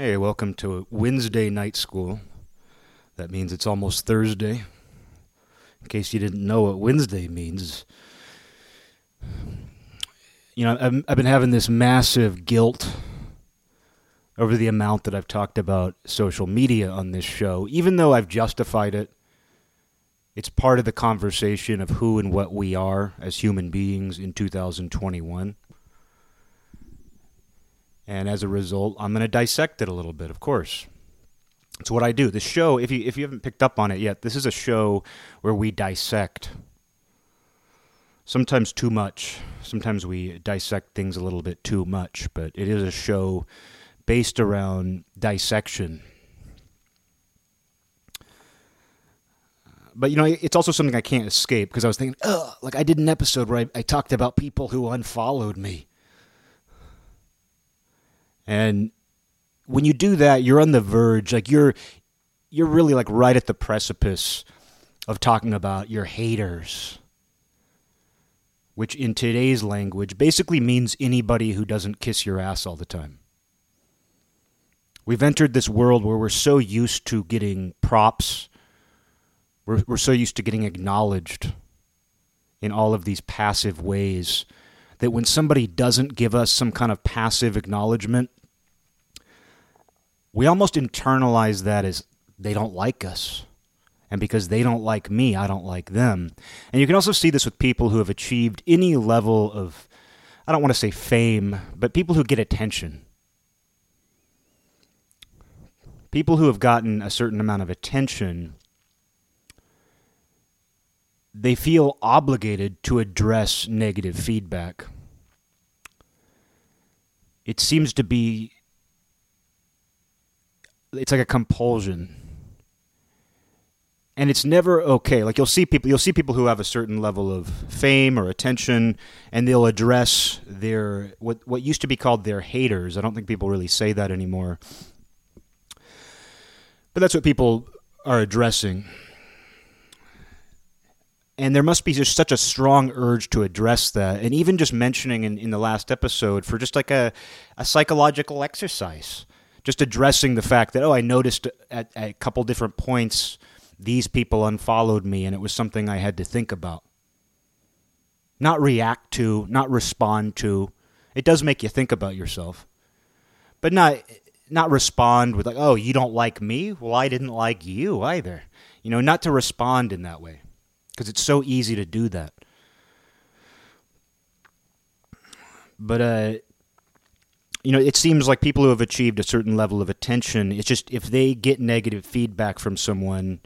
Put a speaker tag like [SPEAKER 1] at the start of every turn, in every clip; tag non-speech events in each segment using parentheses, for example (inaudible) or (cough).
[SPEAKER 1] Hey, welcome to Wednesday night school. That means it's almost Thursday. In case you didn't know what Wednesday means, you know, I've, I've been having this massive guilt over the amount that I've talked about social media on this show, even though I've justified it. It's part of the conversation of who and what we are as human beings in 2021. And as a result, I'm going to dissect it a little bit, of course. It's what I do. The show, if you if you haven't picked up on it yet, this is a show where we dissect. Sometimes too much. Sometimes we dissect things a little bit too much, but it is a show based around dissection. But you know, it's also something I can't escape because I was thinking, like I did an episode where I, I talked about people who unfollowed me. And when you do that, you're on the verge, like you're you're really like right at the precipice of talking about your haters. Which in today's language basically means anybody who doesn't kiss your ass all the time. We've entered this world where we're so used to getting props. We're, we're so used to getting acknowledged in all of these passive ways that when somebody doesn't give us some kind of passive acknowledgement, we almost internalize that as they don't like us. And because they don't like me, I don't like them. And you can also see this with people who have achieved any level of, I don't want to say fame, but people who get attention. People who have gotten a certain amount of attention, they feel obligated to address negative feedback. It seems to be it's like a compulsion. And it's never okay. Like you'll see people you'll see people who have a certain level of fame or attention and they'll address their what what used to be called their haters. I don't think people really say that anymore. But that's what people are addressing. And there must be just such a strong urge to address that. And even just mentioning in, in the last episode for just like a, a psychological exercise just addressing the fact that oh, I noticed at, at a couple different points these people unfollowed me, and it was something I had to think about. Not react to, not respond to. It does make you think about yourself, but not not respond with like, "Oh, you don't like me? Well, I didn't like you either." You know, not to respond in that way because it's so easy to do that. But uh, you know, it seems like people who have achieved a certain level of attention, it's just if they get negative feedback from someone,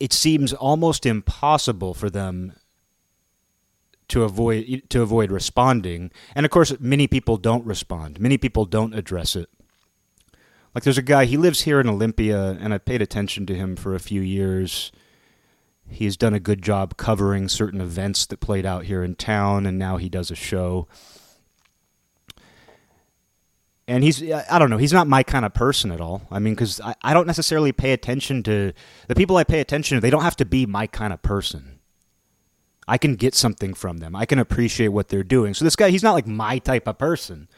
[SPEAKER 1] it seems almost impossible for them to avoid to avoid responding. And of course, many people don't respond. Many people don't address it. Like there's a guy, he lives here in Olympia, and I paid attention to him for a few years. He's done a good job covering certain events that played out here in town, and now he does a show and he's I don't know he's not my kind of person at all. I mean, because I, I don't necessarily pay attention to the people I pay attention to. They don't have to be my kind of person. I can get something from them. I can appreciate what they're doing. So this guy, he's not like my type of person,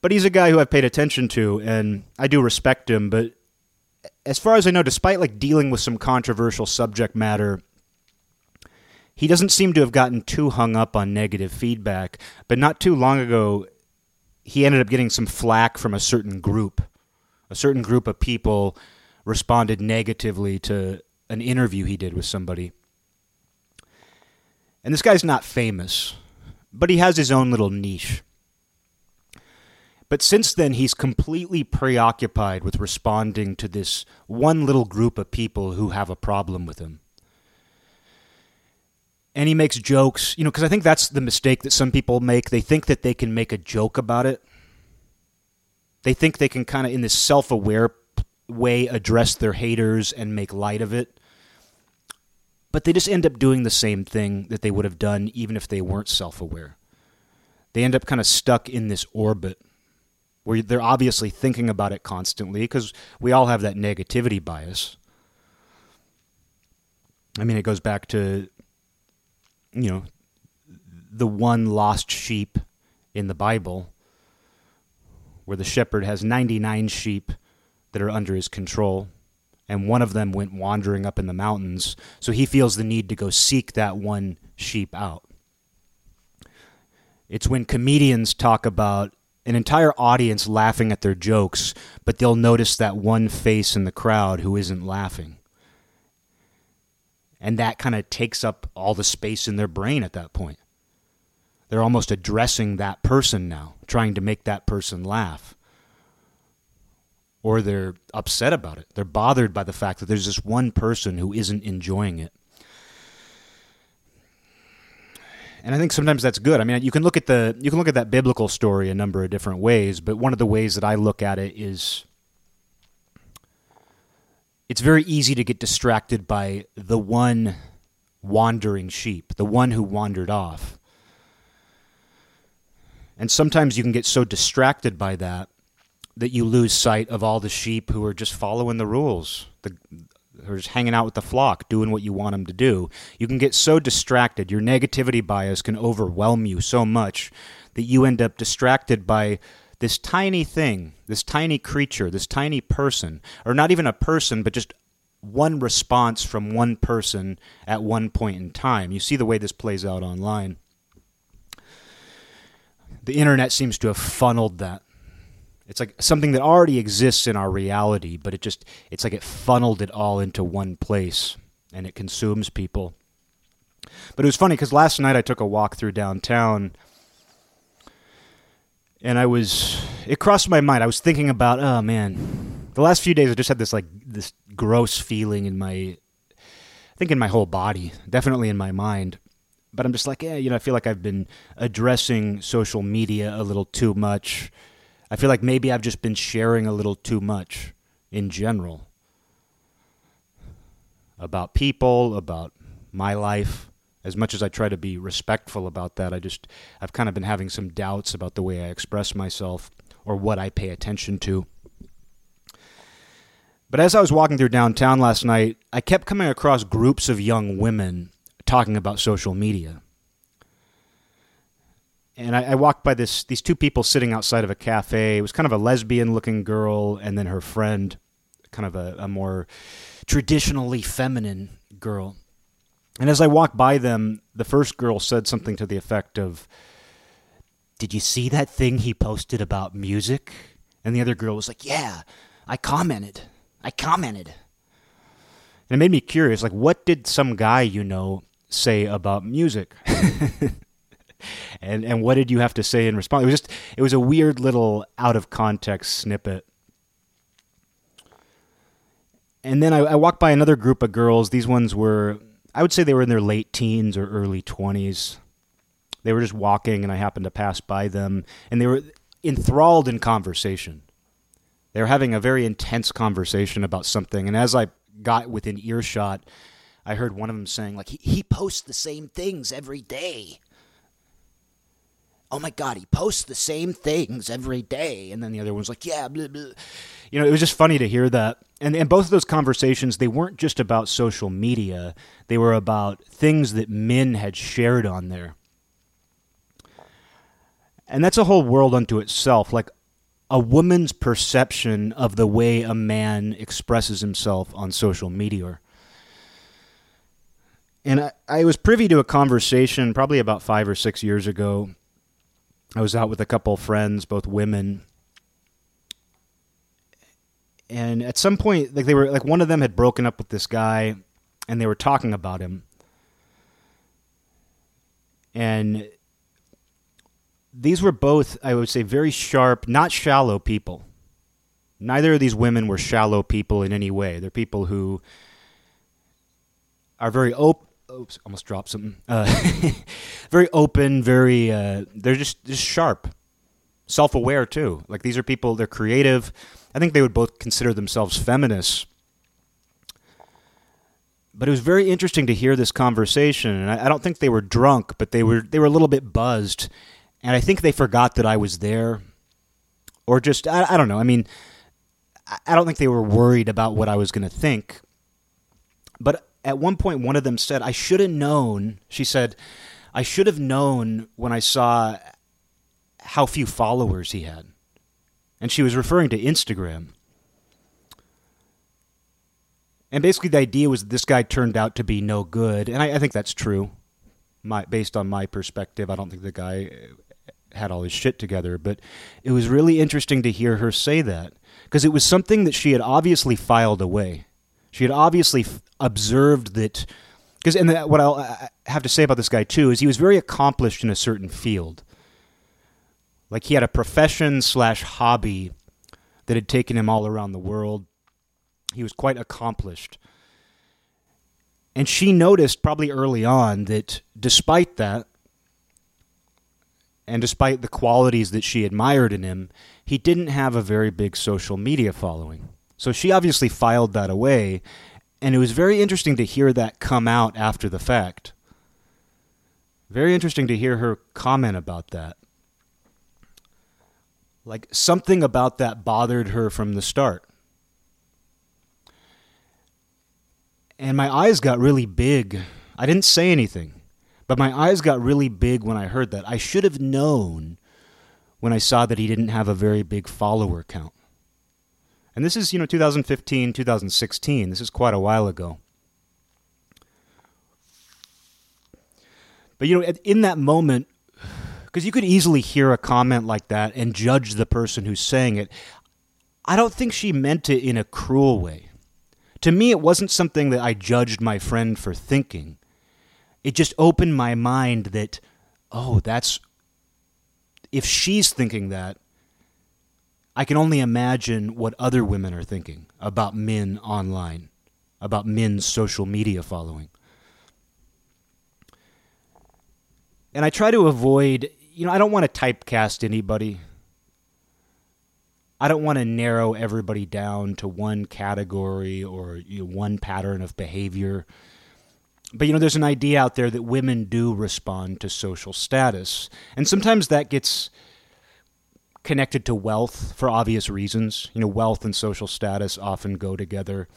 [SPEAKER 1] but he's a guy who I've paid attention to, and I do respect him. But as far as I know, despite like dealing with some controversial subject matter, he doesn't seem to have gotten too hung up on negative feedback. But not too long ago, he ended up getting some flack from a certain group. A certain group of people responded negatively to an interview he did with somebody. And this guy's not famous, but he has his own little niche. But since then, he's completely preoccupied with responding to this one little group of people who have a problem with him and he makes jokes, you know, because I think that's the mistake that some people make. They think that they can make a joke about it. They think they can kind of, in this self aware way, address their haters and make light of it. But they just end up doing the same thing that they would have done even if they weren't self aware. They end up kind of stuck in this orbit where they're obviously thinking about it constantly because we all have that negativity bias. I mean, it goes back to you know, the one lost sheep in the Bible, where the shepherd has 99 sheep that are under his control, and one of them went wandering up in the mountains, so he feels the need to go seek that one sheep out. It's when comedians talk about an entire audience laughing at their jokes, but they'll notice that one face in the crowd who isn't laughing. And that kind of takes up all the space in their brain at that point. They're almost addressing that person now, trying to make that person laugh. Or they're upset about it. They're bothered by the fact that there's this one person who isn't enjoying it. and I think sometimes that's good. I mean, you can look at the you can look at that biblical story a number of different ways, but one of the ways that I look at it is it's very easy to get distracted by the one wandering sheep, the one who wandered off. And sometimes you can get so distracted by that that you lose sight of all the sheep who are just following the rules. The are just hanging out with the flock, doing what you want them to do. You can get so distracted. Your negativity bias can overwhelm you so much that you end up distracted by this tiny thing, this tiny creature, this tiny person, or not even a person, but just one response from one person at one point in time. You see the way this plays out online. The internet seems to have funneled that it's like something that already exists in our reality, but it just it's like it funneled it all into one place and it consumes people. But it was funny because last night I took a walk through downtown and I was it crossed my mind. I was thinking about, oh man, the last few days I just had this like this gross feeling in my I think in my whole body, definitely in my mind. But I'm just like, yeah, you know, I feel like I've been addressing social media a little too much I feel like maybe I've just been sharing a little too much in general about people, about my life. As much as I try to be respectful about that, I just I've kind of been having some doubts about the way I express myself or what I pay attention to. But as I was walking through downtown last night, I kept coming across groups of young women talking about social media and I, I, walked by this these two people sitting outside of a cafe. It was kind of a lesbian looking girl, and then her friend, kind of a, a more traditionally feminine girl. And as I walked by them, the first girl said something to the effect of, "Did you see that thing he posted about music?" And the other girl was like, "Yeah, I commented. I commented." And it made me curious, like, what did some guy you know say about music? (laughs) and and what did you have to say in response? It was just it was a weird little out of context snippet. And then I, I walked by another group of girls. These ones were I would say they were in their late teens or early twenties. They were just walking, and I happened to pass by them, and they were enthralled in conversation. They were having a very intense conversation about something, and as I got within earshot, I heard one of them saying, like, he, he posts the same things every day oh my god, he posts the same things every day, and then the other one's like, yeah, blah, blah. you know, it was just funny to hear that. And and both of those conversations, they weren't just about social media; they were about things that men had shared on there. And that's a whole world unto itself. Like a woman's perception of the way a man expresses himself on social media. And I, I was privy to a conversation probably about five or six years ago I was out with a couple of friends, both women, and at some point, like they were like one of them had broken up with this guy, and they were talking about him, and these were both, I would say, very sharp, not shallow people. Neither of these women were shallow people in any way. They're people who are very open oops, almost dropped something. Uh, (laughs) very open, very. Uh, they're just just sharp, self aware too. Like these are people. They're creative. I think they would both consider themselves feminists. But it was very interesting to hear this conversation, and I, I don't think they were drunk, but they were they were a little bit buzzed, and I think they forgot that I was there, or just I, I don't know. I mean, I don't think they were worried about what I was going to think, but at one point, one of them said, I should have known. She said, I should have known when I saw how few followers he had. And she was referring to Instagram. And basically, the idea was that this guy turned out to be no good, and I, I think that's true. My, based on my perspective, I don't think the guy uh, had all his shit together, but it was really interesting to hear her say that because it was something that she had obviously filed away. She had obviously observed that because and the, what I'll I have to say about this guy too is he was very accomplished in a certain field. Like he had a profession slash hobby that had taken him all around the world. He was quite accomplished. And she noticed probably early on that despite that, and despite the qualities that she admired in him, he didn't have a very big social media following. So she obviously filed that away, and it was very interesting to hear that come out after the fact. Very interesting to hear her comment about that. Like something about that bothered her from the start. And my eyes got really big. I didn't say anything, but my eyes got really big when I heard that. I should have known when I saw that he didn't have a very big follower count. And this is, you know, 2015, 2016. This is quite a while ago. But, you know, in that moment, because you could easily hear a comment like that and judge the person who's saying it, I don't think she meant it in a cruel way. To me, it wasn't something that I judged my friend for thinking. It just opened my mind that, oh, that's. If she's thinking that, I can only imagine what other women are thinking about men online, about men's social media following. And I try to avoid, you know, I don't want to typecast anybody. I don't want to narrow everybody down to one category or you know, one pattern of behavior. But you know, there's an idea out there that women do respond to social status, and sometimes that gets connected to wealth for obvious reasons. You know, wealth and social status often go together.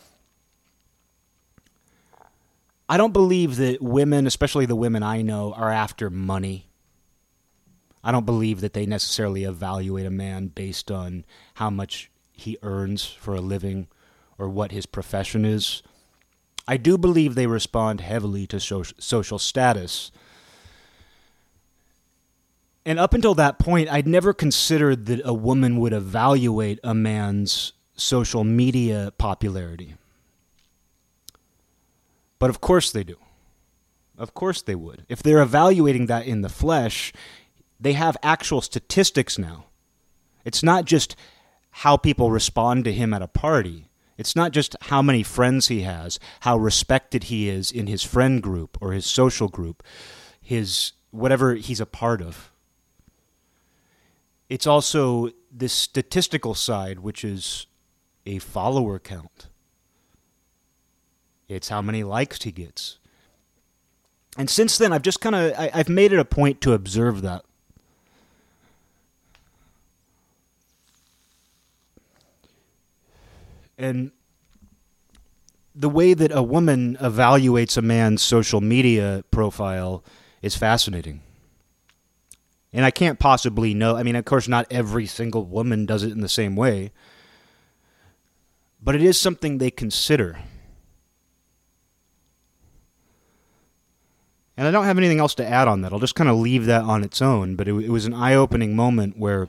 [SPEAKER 1] I don't believe that women, especially the women I know, are after money. I don't believe that they necessarily evaluate a man based on how much he earns for a living or what his profession is. I do believe they respond heavily to social status and up until that point, I'd never considered that a woman would evaluate a man's social media popularity. But of course they do. Of course they would. If they're evaluating that in the flesh, they have actual statistics now. It's not just how people respond to him at a party. It's not just how many friends he has, how respected he is in his friend group or his social group, his whatever he's a part of it's also this statistical side, which is a follower count. It's how many likes he gets. And since then, I've just kind of I've made it a point to observe that. And the way that a woman evaluates a man's social media profile is fascinating and I can't possibly know. I mean, of course, not every single woman does it in the same way, but it is something they consider. And I don't have anything else to add on that. I'll just kind of leave that on its own. But it, it was an eye opening moment where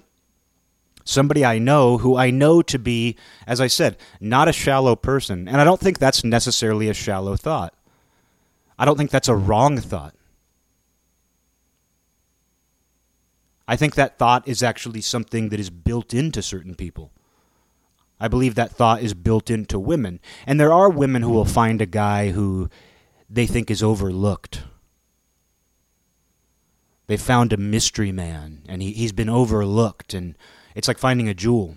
[SPEAKER 1] somebody I know, who I know to be, as I said, not a shallow person, and I don't think that's necessarily a shallow thought. I don't think that's a wrong thought. I think that thought is actually something that is built into certain people. I believe that thought is built into women. And there are women who will find a guy who they think is overlooked. They found a mystery man and he, he's been overlooked, and it's like finding a jewel.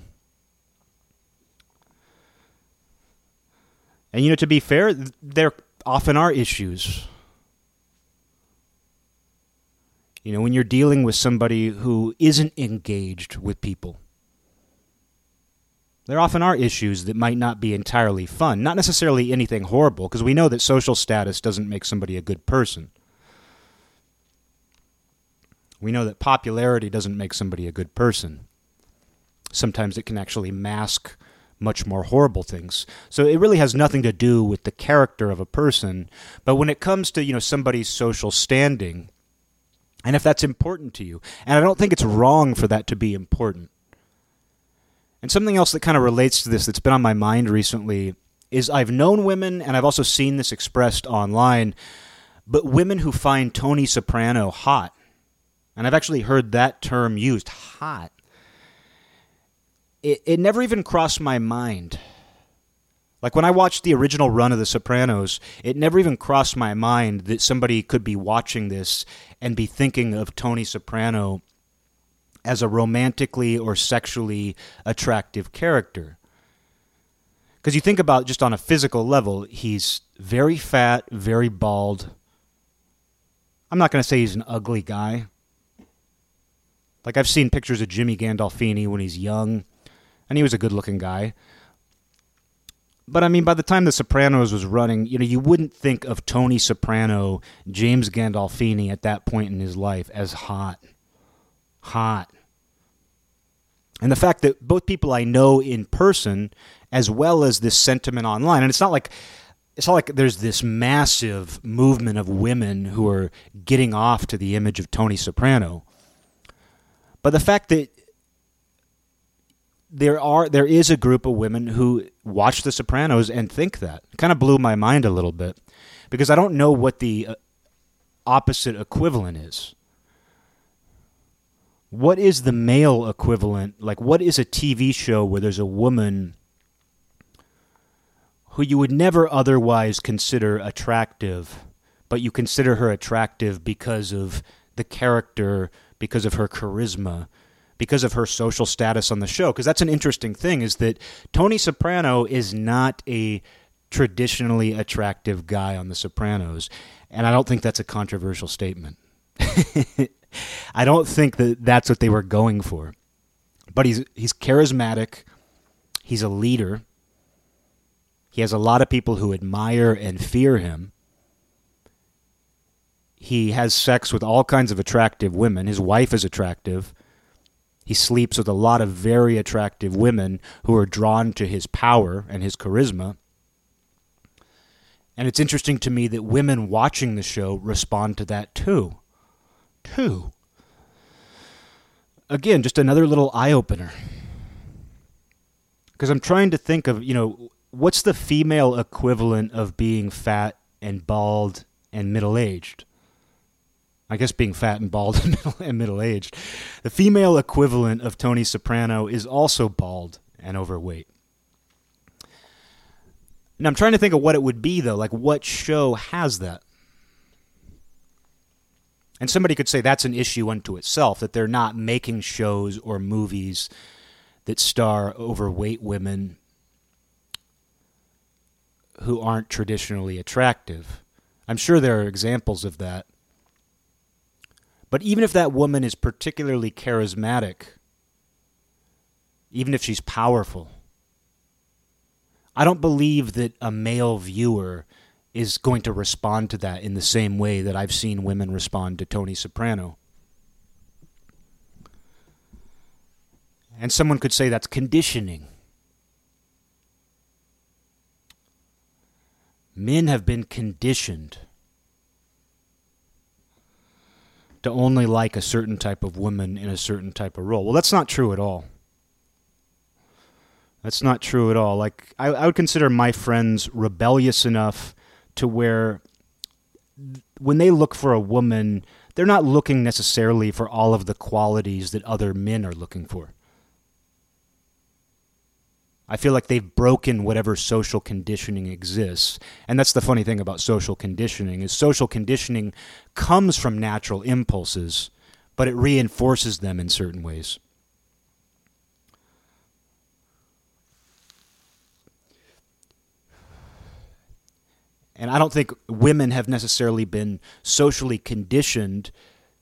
[SPEAKER 1] And, you know, to be fair, there often are issues You know, when you're dealing with somebody who isn't engaged with people, there often are issues that might not be entirely fun. Not necessarily anything horrible, because we know that social status doesn't make somebody a good person. We know that popularity doesn't make somebody a good person. sometimes it can actually mask much more horrible things. So it really has nothing to do with the character of a person, but when it comes to, you know, somebody's social standing, and if that's important to you, and I don't think it's wrong for that to be important. And something else that kind of relates to this that's been on my mind recently is I've known women and I've also seen this expressed online, but women who find Tony Soprano hot. And I've actually heard that term used, hot it, it never even crossed my mind. Like when I watched the original run of The Sopranos, it never even crossed my mind that somebody could be watching this and be thinking of Tony Soprano as a romantically or sexually attractive character. Because you think about just on a physical level, he's very fat, very bald. I'm not going to say he's an ugly guy. Like I've seen pictures of Jimmy Gandolfini when he's young and he was a good looking guy. But I mean, by the time The Sopranos was running, you know, you wouldn't think of Tony Soprano, James Gandolfini at that point in his life as hot. Hot. And the fact that both people I know in person, as well as this sentiment online, and it's not like it's not like there's this massive movement of women who are getting off to the image of Tony Soprano. But the fact that there are there is a group of women who watch The Sopranos and think that. Kind of blew my mind a little bit because I don't know what the uh, opposite equivalent is. What is the male equivalent? Like, what is a TV show where there's a woman who you would never otherwise consider attractive, but you consider her attractive because of the character, because of her charisma, because of her social status on the show. Because that's an interesting thing is that Tony Soprano is not a traditionally attractive guy on The Sopranos, and I don't think that's a controversial statement. (laughs) I don't think that that's what they were going for. But he's he's charismatic. He's a leader. He has a lot of people who admire and fear him. He has sex with all kinds of attractive women. His wife is attractive. He sleeps with a lot of very attractive women who are drawn to his power and his charisma. And it's interesting to me that women watching the show respond to that too. Too. Again, just another little eye opener. Because I'm trying to think of, you know, what's the female equivalent of being fat and bald and middle aged? I guess being fat and bald (laughs) and middle aged. The female equivalent of Tony Soprano is also bald and overweight. And I'm trying to think of what it would be though. Like what show has that? And somebody could say that's an issue unto itself that they're not making shows or movies that star overweight women who aren't traditionally attractive. I'm sure there are examples of that. But even if that woman is particularly charismatic, even if she's powerful, I don't believe that a male viewer is going to respond to that in the same way that I've seen women respond to Tony Soprano. And someone could say that's conditioning. Men have been conditioned to only like a certain type of woman in a certain type of role. Well, that's not true at all. That's not true at all. Like I, I would consider my friends rebellious enough to where when they look for a woman, they're not looking necessarily for all of the qualities that other men are looking for. I feel like they've broken whatever social conditioning exists. And that's the funny thing about social conditioning is social conditioning comes from natural impulses, but it reinforces them in certain ways. And I don't think women have necessarily been socially conditioned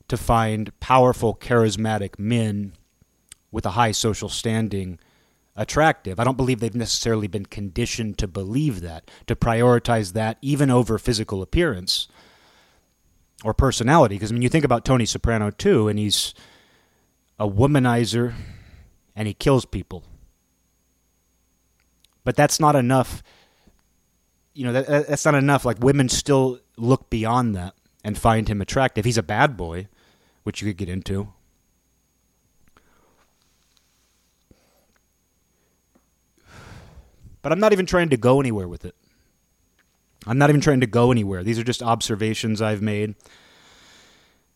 [SPEAKER 1] to find powerful, charismatic men with a high social standing attractive. I don't believe they've necessarily been conditioned to believe that, to prioritize that even over physical appearance or personality. Because I mean, you think about Tony Soprano too, and he's a womanizer and he kills people. But that's not enough. You know, that, that's not enough. Like, women still look beyond that and find him attractive. He's a bad boy, which you could get into. But I'm not even trying to go anywhere with it. I'm not even trying to go anywhere. These are just observations I've made,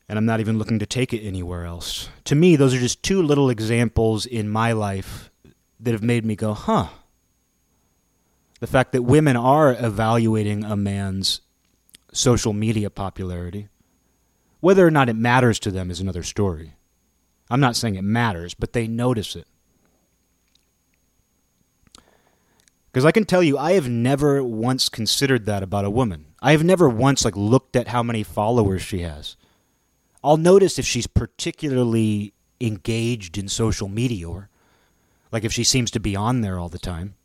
[SPEAKER 1] and I'm not even looking to take it anywhere else. To me, those are just two little examples in my life that have made me go, huh. The fact that women are evaluating a man's social media popularity. Whether or not it matters to them is another story. I'm not saying it matters, but they notice it. Because I can tell you, I have never once considered that about a woman. I have never once like looked at how many followers she has. I'll notice if she's particularly engaged in social media or like if she seems to be on there all the time.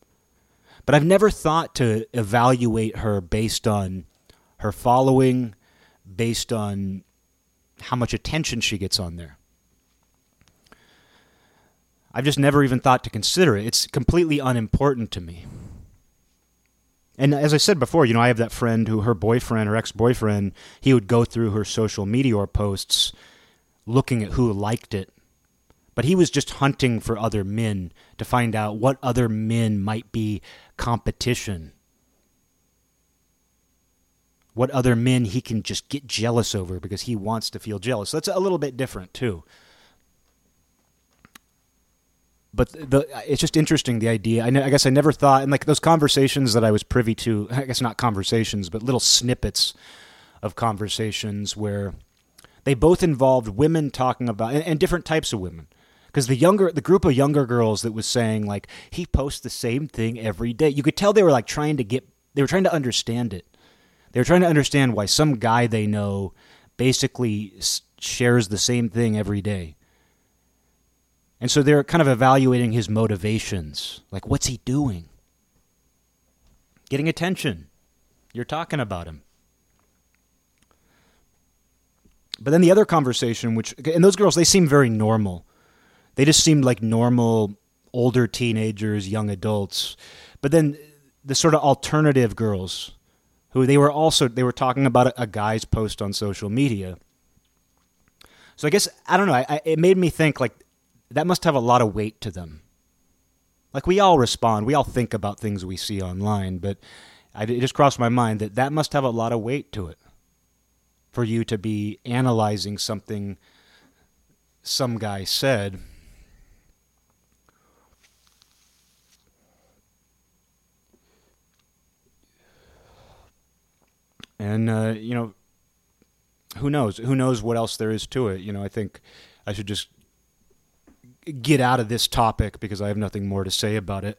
[SPEAKER 1] But I've never thought to evaluate her based on her following, based on how much attention she gets on there. I've just never even thought to consider it. It's completely unimportant to me. And as I said before, you know, I have that friend who her boyfriend, her ex boyfriend, he would go through her social media or posts looking at who liked it. But he was just hunting for other men to find out what other men might be competition. What other men he can just get jealous over because he wants to feel jealous. That's a little bit different, too but the uh, it's just interesting the idea. I, I, guess I never thought, and like those conversations that I was privy to. (laughs) I guess not conversations, but little snippets of conversations where they both involved women talking about and, and different types of women. Because the younger, the group of younger girls that was saying like he posts the same thing every day, you could tell they were like trying to get, they were trying to understand it. They were trying to understand why some guy they know basically shares the same thing every day and so they're kind of evaluating his motivations. Like, what's he doing? Getting attention. You're talking about him. But then the other conversation, which, and those girls, they seem very normal. They just seemed like normal, older teenagers, young adults. But then the sort of alternative girls, who they were also, they were talking about a, guy's post on social media. So I guess, I don't know, I, I, it made me think like, that must have a lot of weight to them. Like we all respond, we all think about things we see online, but I, it just crossed my mind that that must have a lot of weight to it for you to be analyzing something some guy said. And, uh, you know, who knows? Who knows what else there is to it? You know, I think I should just get out of this topic because I have nothing more to say about it.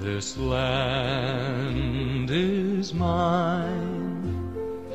[SPEAKER 2] This land is mine.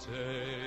[SPEAKER 2] take.